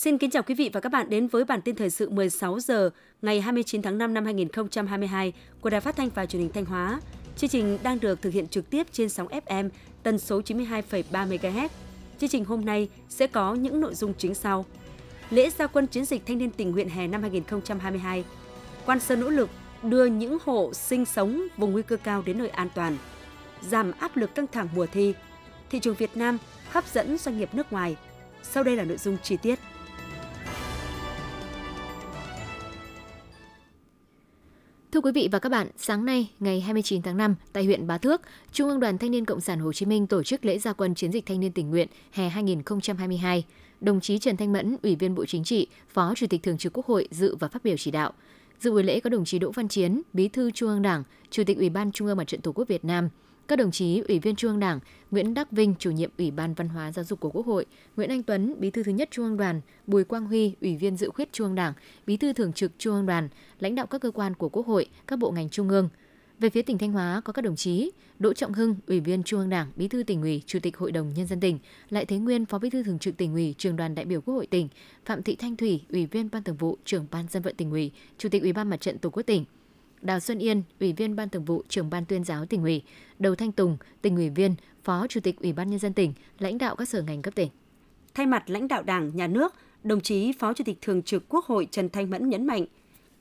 Xin kính chào quý vị và các bạn đến với bản tin thời sự 16 giờ ngày 29 tháng 5 năm 2022 của Đài Phát thanh và Truyền hình Thanh Hóa. Chương trình đang được thực hiện trực tiếp trên sóng FM tần số 92,3 MHz. Chương trình hôm nay sẽ có những nội dung chính sau. Lễ gia quân chiến dịch thanh niên tình nguyện hè năm 2022. Quan Sơn nỗ lực đưa những hộ sinh sống vùng nguy cơ cao đến nơi an toàn. Giảm áp lực căng thẳng mùa thi. Thị trường Việt Nam hấp dẫn doanh nghiệp nước ngoài. Sau đây là nội dung chi tiết. Thưa quý vị và các bạn, sáng nay, ngày 29 tháng 5, tại huyện Bá Thước, Trung ương Đoàn Thanh niên Cộng sản Hồ Chí Minh tổ chức lễ gia quân chiến dịch thanh niên tình nguyện hè 2022. Đồng chí Trần Thanh Mẫn, Ủy viên Bộ Chính trị, Phó Chủ tịch Thường trực Quốc hội dự và phát biểu chỉ đạo. Dự buổi lễ có đồng chí Đỗ Văn Chiến, Bí thư Trung ương Đảng, Chủ tịch Ủy ban Trung ương Mặt trận Tổ quốc Việt Nam, các đồng chí Ủy viên Trung ương Đảng, Nguyễn Đắc Vinh, chủ nhiệm Ủy ban Văn hóa Giáo dục của Quốc hội, Nguyễn Anh Tuấn, Bí thư thứ nhất Trung ương Đoàn, Bùi Quang Huy, Ủy viên Dự khuyết Trung ương Đảng, Bí thư thường trực Trung ương Đoàn, lãnh đạo các cơ quan của Quốc hội, các bộ ngành trung ương. Về phía tỉnh Thanh Hóa có các đồng chí Đỗ Trọng Hưng, Ủy viên Trung ương Đảng, Bí thư tỉnh ủy, Chủ tịch Hội đồng nhân dân tỉnh, Lại Thế Nguyên, Phó Bí thư thường trực tỉnh ủy, Trường đoàn đại biểu Quốc hội tỉnh, Phạm Thị Thanh Thủy, Ủy viên Ban Thường vụ, Trưởng ban dân vận tỉnh ủy, Chủ tịch Ủy ban Mặt trận Tổ quốc tỉnh, Đào Xuân Yên, Ủy viên Ban Thường vụ, Trưởng ban Tuyên giáo tỉnh ủy, Đầu Thanh Tùng, tỉnh ủy viên, Phó Chủ tịch Ủy ban nhân dân tỉnh, lãnh đạo các sở ngành cấp tỉnh. Thay mặt lãnh đạo Đảng, Nhà nước, đồng chí Phó Chủ tịch Thường trực Quốc hội Trần Thanh Mẫn nhấn mạnh,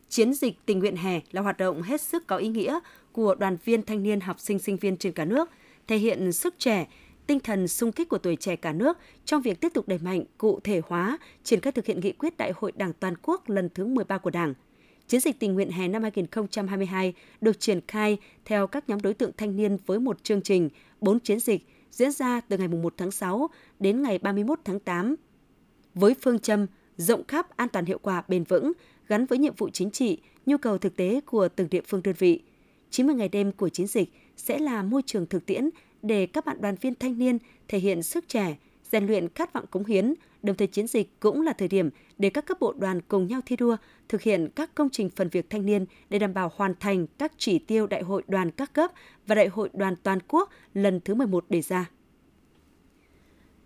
chiến dịch tình nguyện hè là hoạt động hết sức có ý nghĩa của đoàn viên thanh niên học sinh sinh viên trên cả nước, thể hiện sức trẻ, tinh thần sung kích của tuổi trẻ cả nước trong việc tiếp tục đẩy mạnh cụ thể hóa triển khai thực hiện nghị quyết Đại hội Đảng toàn quốc lần thứ 13 của Đảng – Chiến dịch tình nguyện hè năm 2022 được triển khai theo các nhóm đối tượng thanh niên với một chương trình, 4 chiến dịch diễn ra từ ngày 1 tháng 6 đến ngày 31 tháng 8. Với phương châm rộng khắp an toàn hiệu quả bền vững gắn với nhiệm vụ chính trị, nhu cầu thực tế của từng địa phương đơn vị. 90 ngày đêm của chiến dịch sẽ là môi trường thực tiễn để các bạn đoàn viên thanh niên thể hiện sức trẻ, rèn luyện khát vọng cống hiến, đồng thời chiến dịch cũng là thời điểm để các cấp bộ đoàn cùng nhau thi đua thực hiện các công trình phần việc thanh niên để đảm bảo hoàn thành các chỉ tiêu Đại hội đoàn các cấp và Đại hội đoàn toàn quốc lần thứ 11 đề ra.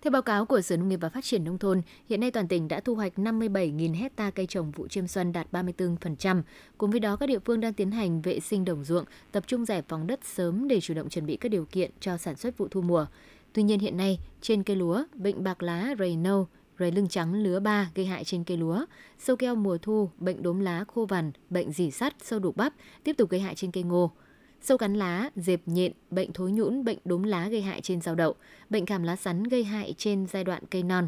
Theo báo cáo của Sở Nông nghiệp và Phát triển Nông thôn, hiện nay toàn tỉnh đã thu hoạch 57.000 hecta cây trồng vụ chiêm xuân đạt 34%. Cùng với đó, các địa phương đang tiến hành vệ sinh đồng ruộng, tập trung giải phóng đất sớm để chủ động chuẩn bị các điều kiện cho sản xuất vụ thu mùa. Tuy nhiên hiện nay, trên cây lúa, bệnh bạc lá, rầy nâu, rầy lưng trắng lứa 3 gây hại trên cây lúa, sâu keo mùa thu, bệnh đốm lá khô vằn, bệnh dỉ sắt, sâu đục bắp tiếp tục gây hại trên cây ngô. Sâu cắn lá, dẹp nhện, bệnh thối nhũn, bệnh đốm lá gây hại trên rau đậu, bệnh cảm lá sắn gây hại trên giai đoạn cây non.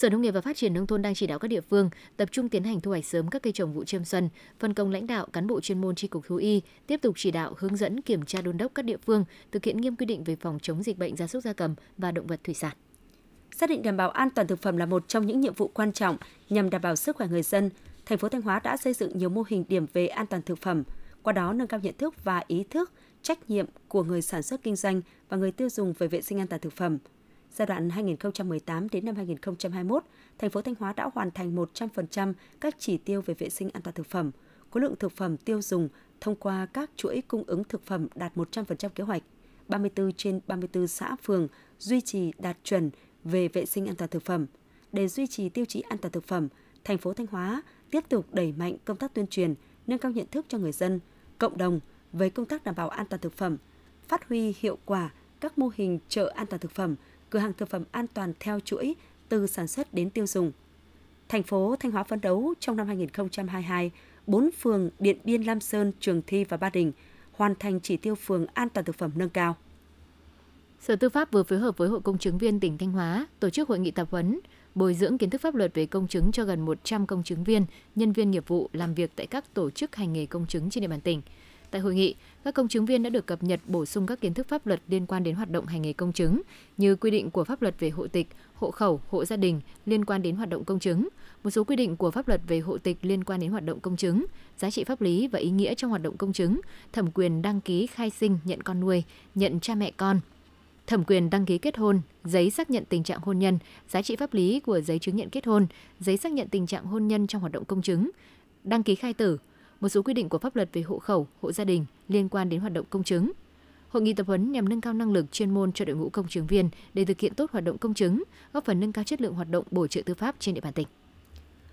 Sở Nông nghiệp và Phát triển Nông thôn đang chỉ đạo các địa phương tập trung tiến hành thu hoạch sớm các cây trồng vụ chiêm xuân, phân công lãnh đạo cán bộ chuyên môn tri cục thú y tiếp tục chỉ đạo hướng dẫn kiểm tra đôn đốc các địa phương thực hiện nghiêm quy định về phòng chống dịch bệnh gia súc gia cầm và động vật thủy sản. Xác định đảm bảo an toàn thực phẩm là một trong những nhiệm vụ quan trọng nhằm đảm bảo sức khỏe người dân. Thành phố Thanh Hóa đã xây dựng nhiều mô hình điểm về an toàn thực phẩm, qua đó nâng cao nhận thức và ý thức, trách nhiệm của người sản xuất kinh doanh và người tiêu dùng về vệ sinh an toàn thực phẩm – Giai đoạn 2018 đến năm 2021, thành phố Thanh Hóa đã hoàn thành 100% các chỉ tiêu về vệ sinh an toàn thực phẩm. Khối lượng thực phẩm tiêu dùng thông qua các chuỗi cung ứng thực phẩm đạt 100% kế hoạch. 34 trên 34 xã phường duy trì đạt chuẩn về vệ sinh an toàn thực phẩm. Để duy trì tiêu chí an toàn thực phẩm, thành phố Thanh Hóa tiếp tục đẩy mạnh công tác tuyên truyền, nâng cao nhận thức cho người dân, cộng đồng về công tác đảm bảo an toàn thực phẩm, phát huy hiệu quả các mô hình chợ an toàn thực phẩm – cửa hàng thực phẩm an toàn theo chuỗi từ sản xuất đến tiêu dùng. Thành phố Thanh Hóa phấn đấu trong năm 2022, 4 phường Điện Biên, Lam Sơn, Trường Thi và Ba Đình hoàn thành chỉ tiêu phường an toàn thực phẩm nâng cao. Sở Tư pháp vừa phối hợp với Hội Công chứng viên tỉnh Thanh Hóa tổ chức hội nghị tập huấn bồi dưỡng kiến thức pháp luật về công chứng cho gần 100 công chứng viên, nhân viên nghiệp vụ làm việc tại các tổ chức hành nghề công chứng trên địa bàn tỉnh. Tại hội nghị, các công chứng viên đã được cập nhật bổ sung các kiến thức pháp luật liên quan đến hoạt động hành nghề công chứng như quy định của pháp luật về hộ tịch, hộ khẩu, hộ gia đình liên quan đến hoạt động công chứng, một số quy định của pháp luật về hộ tịch liên quan đến hoạt động công chứng, giá trị pháp lý và ý nghĩa trong hoạt động công chứng, thẩm quyền đăng ký khai sinh, nhận con nuôi, nhận cha mẹ con, thẩm quyền đăng ký kết hôn, giấy xác nhận tình trạng hôn nhân, giá trị pháp lý của giấy chứng nhận kết hôn, giấy xác nhận tình trạng hôn nhân trong hoạt động công chứng, đăng ký khai tử, một số quy định của pháp luật về hộ khẩu, hộ gia đình liên quan đến hoạt động công chứng. Hội nghị tập huấn nhằm nâng cao năng lực chuyên môn cho đội ngũ công chứng viên để thực hiện tốt hoạt động công chứng, góp phần nâng cao chất lượng hoạt động bổ trợ tư pháp trên địa bàn tỉnh.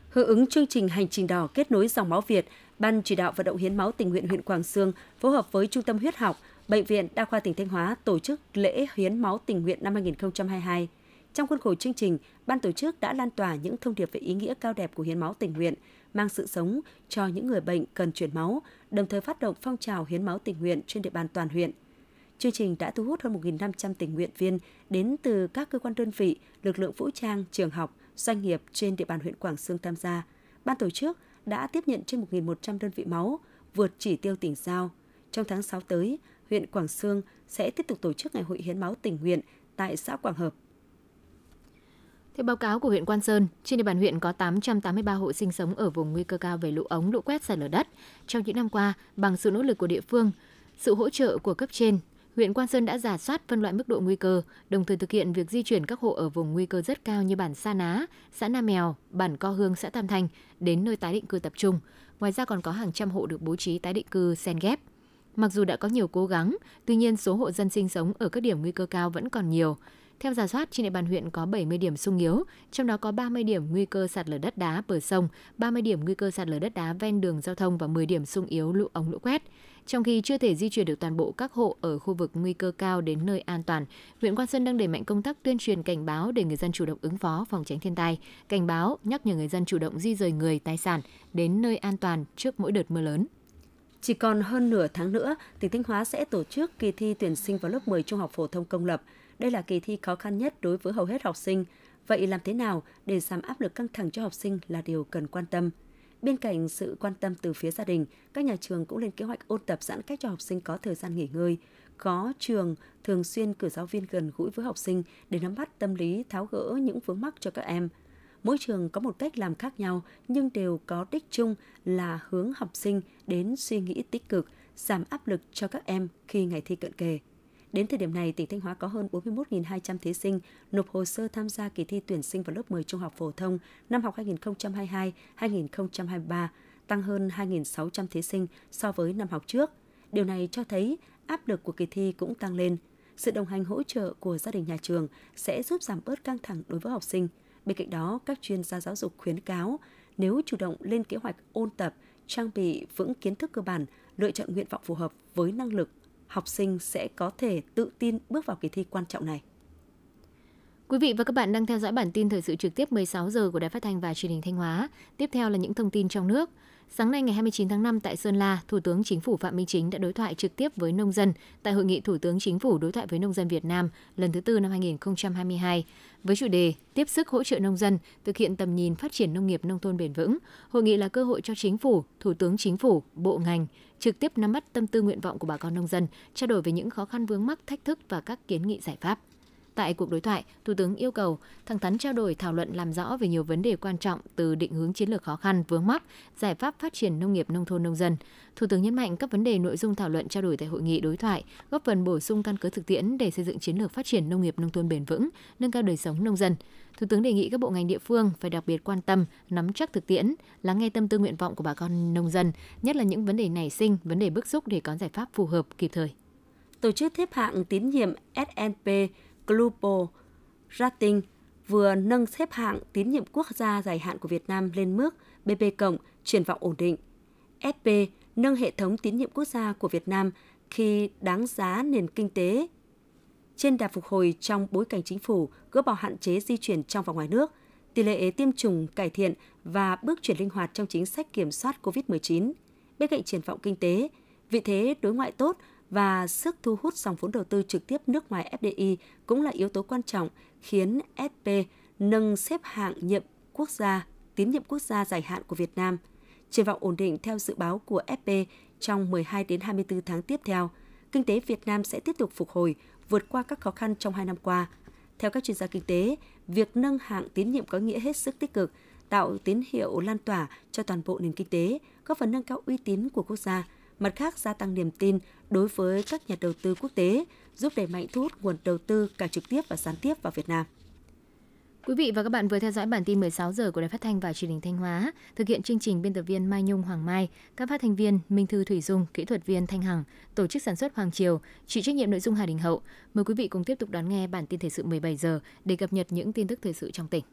Hưởng ứng chương trình Hành trình đỏ kết nối dòng máu Việt, Ban chỉ đạo vận động hiến máu tình nguyện huyện Quảng Sương phối hợp với Trung tâm huyết học, Bệnh viện Đa khoa tỉnh Thanh Hóa tổ chức lễ hiến máu tình nguyện năm 2022. Trong khuôn khổ chương trình, ban tổ chức đã lan tỏa những thông điệp về ý nghĩa cao đẹp của hiến máu tình nguyện, mang sự sống cho những người bệnh cần chuyển máu, đồng thời phát động phong trào hiến máu tình nguyện trên địa bàn toàn huyện. Chương trình đã thu hút hơn 1.500 tình nguyện viên đến từ các cơ quan đơn vị, lực lượng vũ trang, trường học, doanh nghiệp trên địa bàn huyện Quảng Sương tham gia. Ban tổ chức đã tiếp nhận trên 1.100 đơn vị máu, vượt chỉ tiêu tỉnh giao. Trong tháng 6 tới, huyện Quảng Sương sẽ tiếp tục tổ chức ngày hội hiến máu tình nguyện tại xã Quảng Hợp. Theo báo cáo của huyện Quan Sơn, trên địa bàn huyện có 883 hộ sinh sống ở vùng nguy cơ cao về lũ ống, lũ quét, sạt lở đất. Trong những năm qua, bằng sự nỗ lực của địa phương, sự hỗ trợ của cấp trên, huyện Quan Sơn đã giả soát phân loại mức độ nguy cơ, đồng thời thực hiện việc di chuyển các hộ ở vùng nguy cơ rất cao như bản Sa Ná, xã Nam Mèo, bản Co Hương, xã Tam Thanh đến nơi tái định cư tập trung. Ngoài ra còn có hàng trăm hộ được bố trí tái định cư xen ghép. Mặc dù đã có nhiều cố gắng, tuy nhiên số hộ dân sinh sống ở các điểm nguy cơ cao vẫn còn nhiều. Theo giả soát, trên địa bàn huyện có 70 điểm sung yếu, trong đó có 30 điểm nguy cơ sạt lở đất đá bờ sông, 30 điểm nguy cơ sạt lở đất đá ven đường giao thông và 10 điểm sung yếu lũ ống lũ quét. Trong khi chưa thể di chuyển được toàn bộ các hộ ở khu vực nguy cơ cao đến nơi an toàn, huyện Quan Sơn đang đẩy mạnh công tác tuyên truyền cảnh báo để người dân chủ động ứng phó phòng tránh thiên tai, cảnh báo nhắc nhở người dân chủ động di rời người, tài sản đến nơi an toàn trước mỗi đợt mưa lớn. Chỉ còn hơn nửa tháng nữa, tỉnh Thanh Hóa sẽ tổ chức kỳ thi tuyển sinh vào lớp 10 trung học phổ thông công lập. Đây là kỳ thi khó khăn nhất đối với hầu hết học sinh. Vậy làm thế nào để giảm áp lực căng thẳng cho học sinh là điều cần quan tâm. Bên cạnh sự quan tâm từ phía gia đình, các nhà trường cũng lên kế hoạch ôn tập giãn cách cho học sinh có thời gian nghỉ ngơi. Có trường thường xuyên cử giáo viên gần gũi với học sinh để nắm bắt tâm lý, tháo gỡ những vướng mắc cho các em. Mỗi trường có một cách làm khác nhau nhưng đều có đích chung là hướng học sinh đến suy nghĩ tích cực, giảm áp lực cho các em khi ngày thi cận kề. Đến thời điểm này, tỉnh Thanh Hóa có hơn 41.200 thí sinh nộp hồ sơ tham gia kỳ thi tuyển sinh vào lớp 10 trung học phổ thông năm học 2022-2023, tăng hơn 2.600 thí sinh so với năm học trước. Điều này cho thấy áp lực của kỳ thi cũng tăng lên. Sự đồng hành hỗ trợ của gia đình nhà trường sẽ giúp giảm bớt căng thẳng đối với học sinh. Bên cạnh đó, các chuyên gia giáo dục khuyến cáo nếu chủ động lên kế hoạch ôn tập, trang bị vững kiến thức cơ bản, lựa chọn nguyện vọng phù hợp với năng lực học sinh sẽ có thể tự tin bước vào kỳ thi quan trọng này. Quý vị và các bạn đang theo dõi bản tin thời sự trực tiếp 16 giờ của Đài Phát thanh và Truyền hình Thanh Hóa. Tiếp theo là những thông tin trong nước. Sáng nay ngày 29 tháng 5 tại Sơn La, Thủ tướng Chính phủ Phạm Minh Chính đã đối thoại trực tiếp với nông dân tại hội nghị Thủ tướng Chính phủ đối thoại với nông dân Việt Nam lần thứ tư năm 2022 với chủ đề Tiếp sức hỗ trợ nông dân thực hiện tầm nhìn phát triển nông nghiệp nông thôn bền vững. Hội nghị là cơ hội cho Chính phủ, Thủ tướng Chính phủ, bộ ngành trực tiếp nắm bắt tâm tư nguyện vọng của bà con nông dân, trao đổi về những khó khăn vướng mắc, thách thức và các kiến nghị giải pháp. Tại cuộc đối thoại, Thủ tướng yêu cầu thẳng thắn trao đổi thảo luận làm rõ về nhiều vấn đề quan trọng từ định hướng chiến lược khó khăn vướng mắc, giải pháp phát triển nông nghiệp nông thôn nông dân. Thủ tướng nhấn mạnh các vấn đề nội dung thảo luận trao đổi tại hội nghị đối thoại góp phần bổ sung căn cứ thực tiễn để xây dựng chiến lược phát triển nông nghiệp nông thôn bền vững, nâng cao đời sống nông dân. Thủ tướng đề nghị các bộ ngành địa phương phải đặc biệt quan tâm, nắm chắc thực tiễn, lắng nghe tâm tư nguyện vọng của bà con nông dân, nhất là những vấn đề nảy sinh, vấn đề bức xúc để có giải pháp phù hợp kịp thời. Tổ chức xếp hạng tín nhiệm S&P Global Rating vừa nâng xếp hạng tín nhiệm quốc gia dài hạn của Việt Nam lên mức BB cộng triển vọng ổn định. FP nâng hệ thống tín nhiệm quốc gia của Việt Nam khi đáng giá nền kinh tế trên đà phục hồi trong bối cảnh chính phủ gỡ bỏ hạn chế di chuyển trong và ngoài nước, tỷ lệ tiêm chủng cải thiện và bước chuyển linh hoạt trong chính sách kiểm soát COVID-19. Bên cạnh triển vọng kinh tế, vị thế đối ngoại tốt và sức thu hút dòng vốn đầu tư trực tiếp nước ngoài FDI cũng là yếu tố quan trọng khiến SP nâng xếp hạng nhiệm quốc gia, tín nhiệm quốc gia dài hạn của Việt Nam. Triển vọng ổn định theo dự báo của FP trong 12 đến 24 tháng tiếp theo, kinh tế Việt Nam sẽ tiếp tục phục hồi, vượt qua các khó khăn trong hai năm qua. Theo các chuyên gia kinh tế, việc nâng hạng tín nhiệm có nghĩa hết sức tích cực, tạo tín hiệu lan tỏa cho toàn bộ nền kinh tế, góp phần nâng cao uy tín của quốc gia, mặt khác gia tăng niềm tin đối với các nhà đầu tư quốc tế, giúp đẩy mạnh thu hút nguồn đầu tư cả trực tiếp và gián tiếp vào Việt Nam. Quý vị và các bạn vừa theo dõi bản tin 16 giờ của Đài Phát thanh và Truyền hình Thanh Hóa. Thực hiện chương trình biên tập viên Mai Nhung Hoàng Mai, các phát thanh viên Minh Thư Thủy Dung, kỹ thuật viên Thanh Hằng, tổ chức sản xuất Hoàng Triều, chịu trách nhiệm nội dung Hà Đình Hậu. Mời quý vị cùng tiếp tục đón nghe bản tin thời sự 17 giờ để cập nhật những tin tức thời sự trong tỉnh.